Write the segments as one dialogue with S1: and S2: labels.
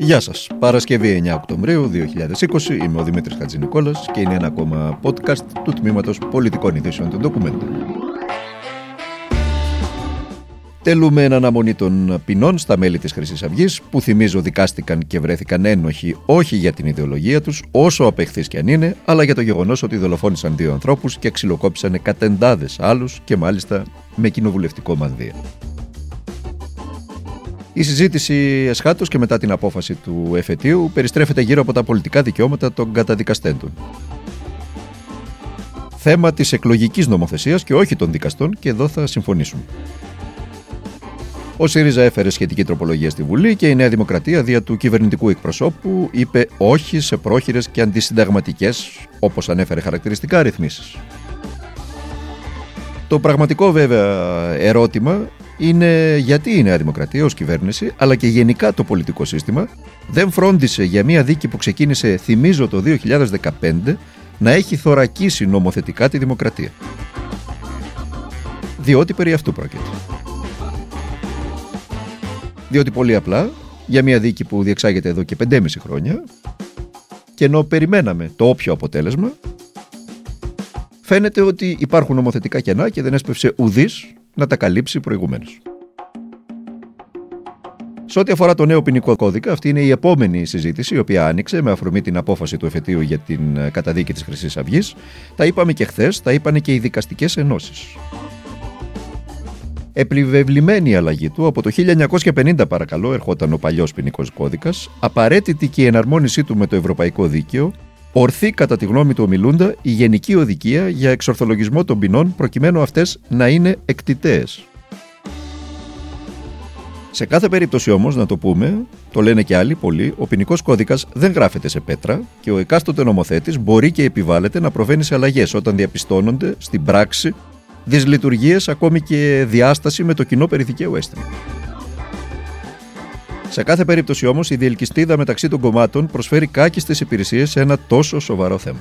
S1: Γεια σας. Παρασκευή 9 Οκτωβρίου 2020. Είμαι ο Δημήτρης Χατζηνικόλας και είναι ένα ακόμα podcast του Τμήματος Πολιτικών Ειδήσεων του Document. Τελούμε εν αναμονή των ποινών στα μέλη της Χρυσής Αυγής, που θυμίζω δικάστηκαν και βρέθηκαν ένοχοι όχι για την ιδεολογία τους, όσο απεχθείς και αν είναι, αλλά για το γεγονός ότι δολοφόνησαν δύο ανθρώπους και ξυλοκόπησαν εκατεντάδες άλλους και μάλιστα με κοινοβουλευτικό μανδύα. Η συζήτηση εσχάτως και μετά την απόφαση του εφετείου περιστρέφεται γύρω από τα πολιτικά δικαιώματα των καταδικαστέντων. Θέμα της εκλογικής νομοθεσίας και όχι των δικαστών και εδώ θα συμφωνήσουμε. Ο ΣΥΡΙΖΑ έφερε σχετική τροπολογία στη Βουλή και η Νέα Δημοκρατία δια του κυβερνητικού εκπροσώπου είπε όχι σε πρόχειρες και αντισυνταγματικές, όπως ανέφερε χαρακτηριστικά, ρυθμίσεις. Το πραγματικό βέβαια ερώτημα είναι γιατί η Νέα Δημοκρατία ως κυβέρνηση, αλλά και γενικά το πολιτικό σύστημα, δεν φρόντισε για μια δίκη που ξεκίνησε, θυμίζω, το 2015, να έχει θωρακίσει νομοθετικά τη δημοκρατία. Διότι περί αυτού πρόκειται. Διότι πολύ απλά, για μια δίκη που διεξάγεται εδώ και 5,5 χρόνια, και ενώ περιμέναμε το όποιο αποτέλεσμα, φαίνεται ότι υπάρχουν νομοθετικά κενά και δεν έσπευσε ουδής να τα καλύψει προηγουμένως. Σε ό,τι αφορά το νέο ποινικό κώδικα, αυτή είναι η επόμενη συζήτηση, η οποία άνοιξε με αφορμή την απόφαση του εφετείου για την ε, καταδίκη της Χρυσής Αυγής. Τα είπαμε και χθες, τα είπαν και οι δικαστικές ενώσεις. Επιβεβλημένη η αλλαγή του από το 1950, παρακαλώ, ερχόταν ο παλιός ποινικός κώδικας, απαραίτητη και η εναρμόνισή του με το ευρωπαϊκό δίκαιο, ορθή κατά τη γνώμη του ομιλούντα η γενική οδικία για εξορθολογισμό των ποινών προκειμένου αυτές να είναι εκτιτέες. Σε κάθε περίπτωση όμως, να το πούμε, το λένε και άλλοι πολλοί, ο ποινικός κώδικας δεν γράφεται σε πέτρα και ο εκάστοτε νομοθέτης μπορεί και επιβάλλεται να προβαίνει σε αλλαγές όταν διαπιστώνονται στην πράξη δυσλειτουργίες ακόμη και διάσταση με το κοινό περιδικαίου αίσθημα. Σε κάθε περίπτωση όμως, η διελκυστίδα μεταξύ των κομμάτων προσφέρει κάκιστε υπηρεσίες σε ένα τόσο σοβαρό θέμα.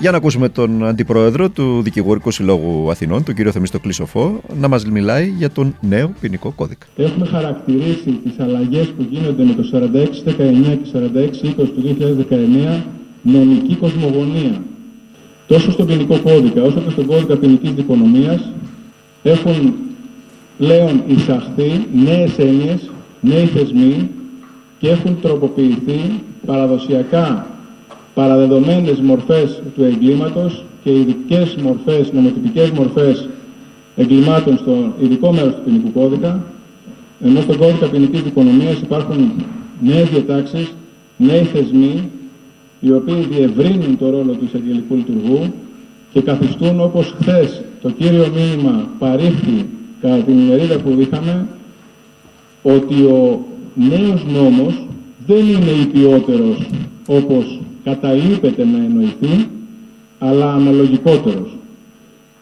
S1: Για να ακούσουμε τον Αντιπρόεδρο του Δικηγορικού Συλλόγου Αθηνών, τον κύριο Θεμιστοκλής Σοφό, να μας μιλάει για τον νέο ποινικό κώδικα.
S2: Έχουμε χαρακτηρίσει τις αλλαγές που γίνονται με το 4619 και 4620 του 2019 νομική κοσμογονία. Τόσο στον ποινικό κώδικα όσο και στον κώδικα ποινικής δικονομίας έχουν πλέον εισαχθεί νέες έννοιες, νέοι θεσμοί και έχουν τροποποιηθεί παραδοσιακά παραδεδομένες μορφές του εγκλήματος και ειδικές μορφές, νομοτυπικές μορφές εγκλημάτων στο ειδικό μέρος του ποινικού κώδικα, ενώ στον κώδικα ποινικής δικονομίας υπάρχουν νέες διατάξεις, νέοι θεσμοί, οι οποίοι διευρύνουν το ρόλο του εισαγγελικού λειτουργού και καθιστούν όπως χθες το κύριο μήνυμα παρήχθη κατά την ημερίδα που είχαμε ότι ο νέος νόμος δεν είναι υπιότερος όπως καταλείπεται να εννοηθεί, αλλά αναλογικότερος.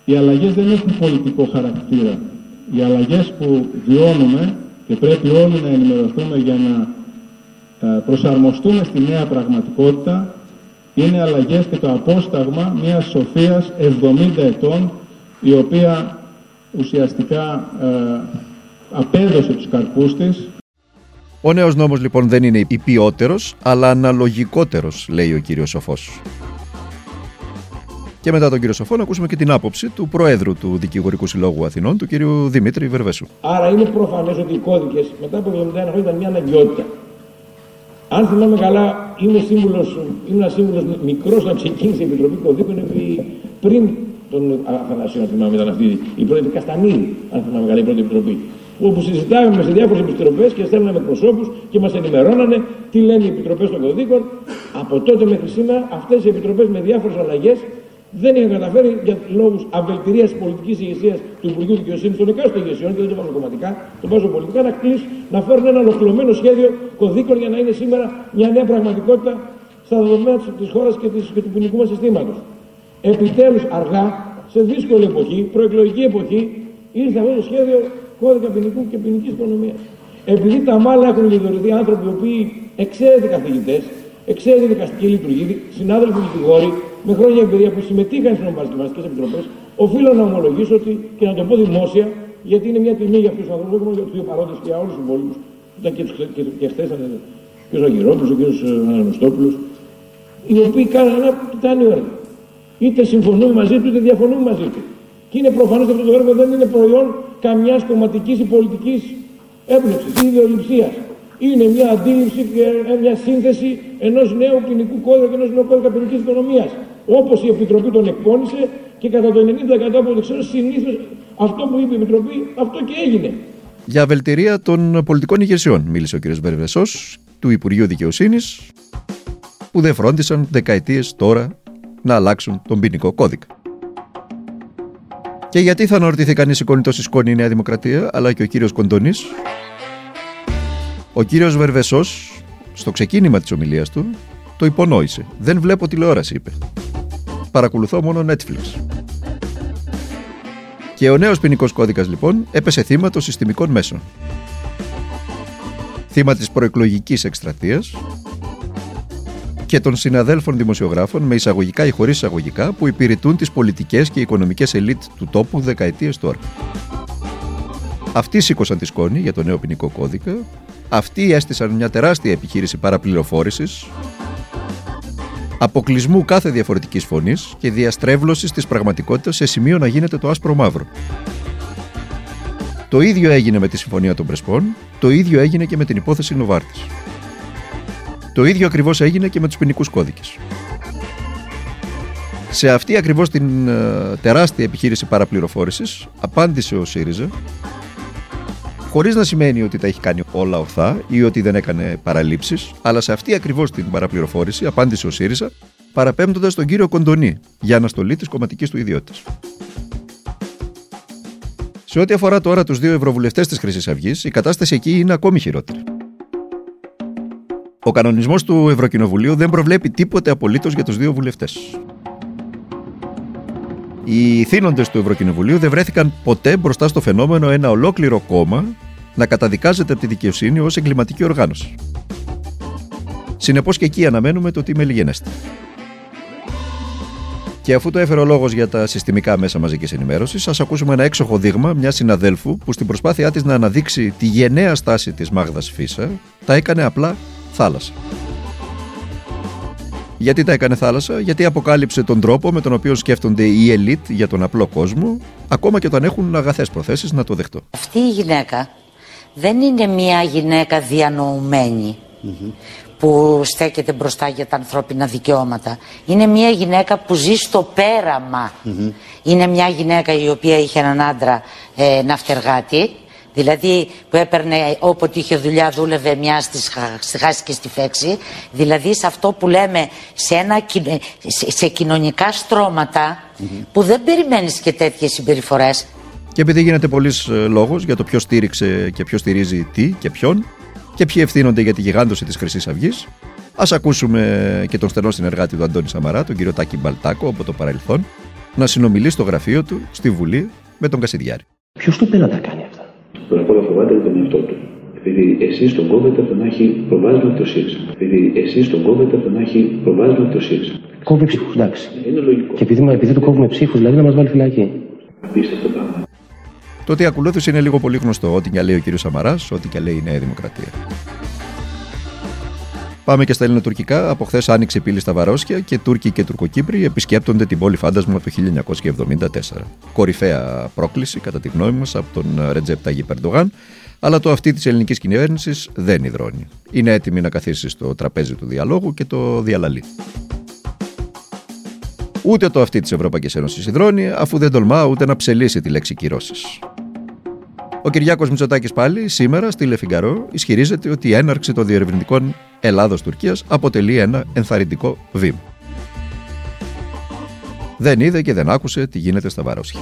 S2: Οι αλλαγές δεν έχουν πολιτικό χαρακτήρα. Οι αλλαγές που βιώνουμε και πρέπει όλοι να ενημερωθούμε για να ε, προσαρμοστούμε στη νέα πραγματικότητα είναι αλλαγές και το απόσταγμα μιας σοφίας 70 ετών η οποία ουσιαστικά ε, απέδωσε τους καρπούς της.
S1: Ο νέος νόμος λοιπόν δεν είναι υπιότερος, αλλά αναλογικότερος, λέει ο κύριος Σοφός. Και μετά τον κύριο Σοφό να ακούσουμε και την άποψη του Προέδρου του Δικηγορικού Συλλόγου Αθηνών, του κύριου Δημήτρη Βερβέσου.
S3: Άρα είναι προφανές ότι οι κώδικες μετά από 71 χρόνια ήταν μια αναγκαιότητα. Αν θυμάμαι καλά, είμαι σύμβουλος, ήμουν σύμβουλος μικρός να ξεκίνησε η Επιτροπή Κωδίκων πριν τον Αθανασίου, αν θυμάμαι, ήταν αυτή η πρώτη Καστανίδη, αν θυμάμαι καλά, η πρώτη επιτροπή. Όπου συζητάγαμε σε διάφορες επιτροπές και στέλναμε προσώπου και μας ενημερώνανε τι λένε οι επιτροπές των κωδίκων. Από τότε μέχρι σήμερα αυτές οι επιτροπές με διάφορες αλλαγές δεν είχαν καταφέρει για λόγους αβελτηρίας τη πολιτικής ηγεσίας του Υπουργείου Δικαιοσύνης των εκάστοτε ηγεσιών, και δεν το βάζω κομματικά, το βάζω πολιτικά, να κλείσουν, να φέρουν ένα ολοκληρωμένο σχέδιο κωδίκων για να είναι σήμερα μια νέα πραγματικότητα στα δεδομένα της χώρας και, και του ποινικού μας συστήματος. Επιτέλου αργά, σε δύσκολη εποχή, προεκλογική εποχή, ήρθε αυτό το σχέδιο κώδικα ποινικού και ποινικής οικονομία. Επειδή τα μάλλα έχουν λειτουργηθεί άνθρωποι οι οποίοι εξαίρετοι καθηγητές, εξαίρετοι δικαστικοί λειτουργοί, συνάδελφοι δικηγόροι, με χρόνια εμπειρία που συμμετείχαν στι νομοπαρασκευαστικέ επιτροπές, οφείλω να ομολογήσω ότι και να το πω δημόσια, γιατί είναι μια τιμή για αυτούς τους ανθρώπους, όχι μόνο για τους δύο παρόντες και για όλους τους υπόλοιπου, Ήταν και, και, και χθες ήταν ο κ. Αγγυρόπουλο, ο κ. Αναγνωστόπουλος, οι οποίοι κάνανε ένα τιτάνιο έργο. Είτε συμφωνούμε μαζί του, είτε διαφωνούμε μαζί του. Και είναι προφανώς ότι αυτό το έργο δεν είναι προϊόν καμιάς κομματικής ή πολιτικής έμπνευσης ή ιδεολειψίας. Είναι μια αντίληψη και μια σύνθεση ενός νέου ποινικού κώδικα και ενός νέου κώδικα ποινικής οικονομίας. Όπως η Επιτροπή τον εκπώνησε και κατά το 90% από ό,τι ξέρω συνήθως αυτό που είπε η Επιτροπή αυτό και έγινε.
S1: Για βελτιρία των πολιτικών ηγεσιών μίλησε ο κ. Βερβεσό του Υπουργείου Δικαιοσύνης που δεν φρόντισαν δεκαετίες τώρα να αλλάξουν τον ποινικό κώδικα. Και γιατί θα αναρωτηθεί κανείς σηκώνει τόση σκόνη η Νέα Δημοκρατία, αλλά και ο κύριος Κοντονής; Ο κύριος Βερβεσός, στο ξεκίνημα της ομιλίας του, το υπονόησε. Δεν βλέπω τηλεόραση, είπε. Παρακολουθώ μόνο Netflix. Και ο νέος ποινικός κώδικας, λοιπόν, έπεσε θύμα των συστημικών μέσων. Θύμα της προεκλογικής εκστρατείας και των συναδέλφων δημοσιογράφων με εισαγωγικά ή χωρίς εισαγωγικά που υπηρετούν τις πολιτικές και οικονομικές ελίτ του τόπου δεκαετίες τώρα. Αυτοί σήκωσαν τη σκόνη για το νέο ποινικό κώδικα, αυτοί έστησαν μια τεράστια επιχείρηση παραπληροφόρησης, αποκλεισμού κάθε διαφορετικής φωνής και διαστρέβλωσης της πραγματικότητας σε σημείο να γίνεται το άσπρο μαύρο. Το ίδιο έγινε με τη Συμφωνία των Πρεσπών, το ίδιο έγινε και με την υπόθεση Νοβάρτης. Το ίδιο ακριβώς έγινε και με τους ποινικούς κώδικες. Σε αυτή ακριβώς την ε, τεράστια επιχείρηση παραπληροφόρησης απάντησε ο ΣΥΡΙΖΑ χωρίς να σημαίνει ότι τα έχει κάνει όλα ορθά ή ότι δεν έκανε παραλήψεις, αλλά σε αυτή ακριβώς την παραπληροφόρηση απάντησε ο ΣΥΡΙΖΑ παραπέμπτοντας τον κύριο Κοντονή για αναστολή της κομματικής του ιδιότητας. Σε ό,τι αφορά τώρα τους δύο ευρωβουλευτές της Χρυσής Αυγής, η κατάσταση εκεί είναι ακόμη χειρότερη. Ο κανονισμός του Ευρωκοινοβουλίου δεν προβλέπει τίποτε απολύτως για τους δύο βουλευτές. Οι θύνοντες του Ευρωκοινοβουλίου δεν βρέθηκαν ποτέ μπροστά στο φαινόμενο ένα ολόκληρο κόμμα να καταδικάζεται από τη δικαιοσύνη ως εγκληματική οργάνωση. Συνεπώς και εκεί αναμένουμε το τι μελιγενέστε. Και αφού το έφερε ο λόγος για τα συστημικά μέσα μαζικής ενημέρωσης, ας ακούσουμε ένα έξοχο δείγμα μιας συναδέλφου που στην προσπάθειά της να αναδείξει τη γενναία στάση της Μάγδας Φίσα, τα έκανε απλά θάλασσα. Γιατί τα έκανε θάλασσα, γιατί αποκάλυψε τον τρόπο με τον οποίο σκέφτονται οι ελίτ για τον απλό κόσμο, ακόμα και όταν έχουν αγαθές προθέσεις να το δεχτώ.
S4: Αυτή η γυναίκα δεν είναι μια γυναίκα που στέκεται μπροστά για τα ανθρώπινα δικαιώματα. Είναι μια γυναίκα που ζει στο πέραμα. Είναι μια γυναίκα η οποία είχε έναν άντρα ε, ναυτεργάτη Δηλαδή που έπαιρνε όποτε είχε δουλειά δούλευε μια στη χάση και στη φέξη. Δηλαδή σε αυτό που λέμε σε, ένα, σε, κοινωνικά που δεν περιμένεις και τέτοιες συμπεριφορές.
S1: Και επειδή γίνεται πολλής ε, λόγος για το ποιος στήριξε και ποιος στηρίζει τι και ποιον και ποιοι ευθύνονται για τη γιγάντωση της χρυσής αυγής, ας ακούσουμε και τον στενό συνεργάτη του Αντώνη Σαμαρά, τον κύριο Τάκη Μπαλτάκο από το παρελθόν, να συνομιλεί στο γραφείο του, στη Βουλή, με τον Κασιδιάρη.
S5: Ποιος του πει να τα κάνει; Αυτά.
S6: Πρώτα απ' όλα φοβάται για τον εαυτό του. Επειδή εσείς τον κόβετε από το να έχει προβάδισμα από το ΣΥΡΙΖΑ. Επειδή εσείς τον κόβετε από το να έχει προβάδισμα από το ΣΥΡΙΖΑ.
S5: Κόβει ψήφους, εντάξει.
S6: Είναι λογικό.
S5: Και επειδή, επειδή του κόβουμε ψήφους, δηλαδή να μας βάλει φυλακή.
S6: Απίστευτο πράγμα.
S1: Το ότι ακολούθησε είναι λίγο πολύ γνωστό. Ό,τι και λέει ο κύριος Σαμαράς, ό,τι και λέει η Νέα Δημοκρατία. Πάμε και στα ελληνοτουρκικά. Από χθες άνοιξε πύλη στα Βαρόσια και Τούρκοι και Τουρκοκύπροι επισκέπτονται την πόλη Φάντασμα το 1974. Κορυφαία πρόκληση, κατά τη γνώμη μας, από τον Ρετζέπ Ταγί Περντογάν, αλλά το αυτή της ελληνικής κυβέρνησης δεν υδρώνει. Είναι έτοιμη να καθίσει στο τραπέζι του διαλόγου και το διαλαλεί. Ούτε το αυτή της Ευρωπαϊκής Ένωσης υδρώνει, αφού δεν τολμά ούτε να ψελίσει τη λέξη κυρώσεις. Ο Κυριάκος Μητσοτάκης πάλι σήμερα στη Λεφιγκαρό ισχυρίζεται ότι η έναρξη των διερευνητικών Ελλάδο-Τουρκία αποτελεί ένα ενθαρρυντικό βήμα. Δεν είδε και δεν άκουσε τι γίνεται στα Βαρόσια.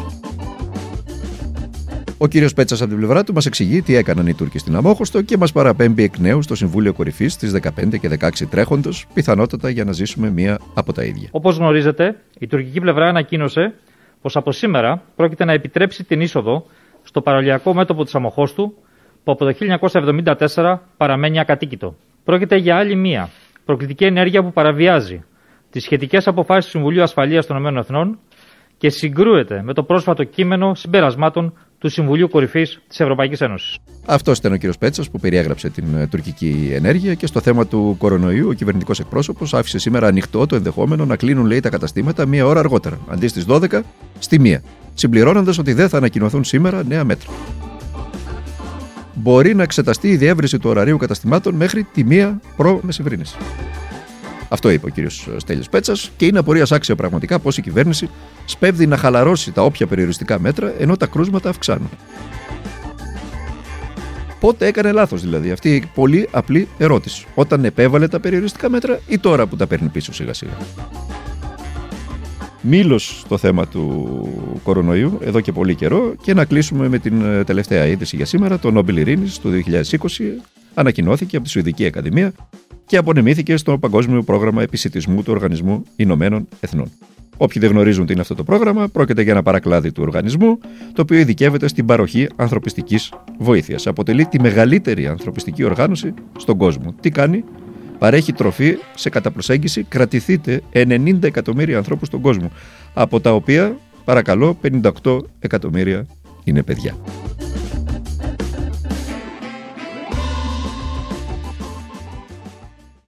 S1: Ο κύριος Πέτσας από την πλευρά του μας εξηγεί τι έκαναν οι Τούρκοι στην Αμόχωστο και μας παραπέμπει εκ νέου στο Συμβούλιο Κορυφής στις 15 και 16 τρέχοντος, πιθανότατα για να ζήσουμε μία από τα ίδια.
S7: Όπως γνωρίζετε, η τουρκική πλευρά ανακοίνωσε πως από σήμερα πρόκειται να επιτρέψει την είσοδο στο παραλιακό μέτωπο της Αμοχώστου που από το 1974 παραμένει ακατοίκητο. Πρόκειται για άλλη μία προκλητική ενέργεια που παραβιάζει τις σχετικές αποφάσεις του Συμβουλίου Ασφαλείας των ΗΠΑ και συγκρούεται με το πρόσφατο κείμενο συμπερασμάτων του Συμβουλίου Κορυφής της Ευρωπαϊκής Ένωσης.
S1: Αυτό ήταν ο κύριος Πέτσας που περιέγραψε την ε, τουρκική ενέργεια και στο θέμα του κορονοϊού ο κυβερνητικός εκπρόσωπος άφησε σήμερα ανοιχτό το ενδεχόμενο να κλείνουν λέει τα καταστήματα μία ώρα αργότερα, αντί στις 12 στη 1, συμπληρώνοντας ότι δεν θα ανακοινωθούν σήμερα νέα μέτρα. Μπορεί να εξεταστεί η διεύρυνση του ωραρίου καταστημάτων μέχρι τη 1 προ Μεσημβρίνη. Αυτό είπε ο κύριος Στέλιος Πέτσας και είναι απορίας άξια πραγματικά πώς η κυβέρνηση σπέβδει να χαλαρώσει τα όποια περιοριστικά μέτρα ενώ τα κρούσματα αυξάνουν. Πότε έκανε λάθος δηλαδή αυτή η πολύ απλή ερώτηση. Όταν επέβαλε τα περιοριστικά μέτρα ή τώρα που τα παίρνει πίσω σιγά σιγά. Μήλος στο θέμα του κορονοϊού εδώ και πολύ καιρό και να κλείσουμε με την ε, τελευταία είδηση για σήμερα. Το Νόμπελ Ειρήνης του 2020 ανακοινώθηκε από τη Σουηδική Ακαδημία και απονεμήθηκε στο Παγκόσμιο Πρόγραμμα Επισητισμού του Οργανισμού Ηνωμένων Εθνών. Όποιοι δεν γνωρίζουν τι είναι αυτό το πρόγραμμα, πρόκειται για ένα παρακλάδι του οργανισμού, το οποίο ειδικεύεται στην παροχή ανθρωπιστικής βοήθειας. Αποτελεί τη μεγαλύτερη ανθρωπιστική οργάνωση στον κόσμο. Τι κάνει, παρέχει τροφή σε κατά προσέγγιση, κρατηθείτε 90 εκατομμύρια ανθρώπους στον κόσμο, από τα οποία, παρακαλώ, 58 εκατομμύρια είναι παιδιά.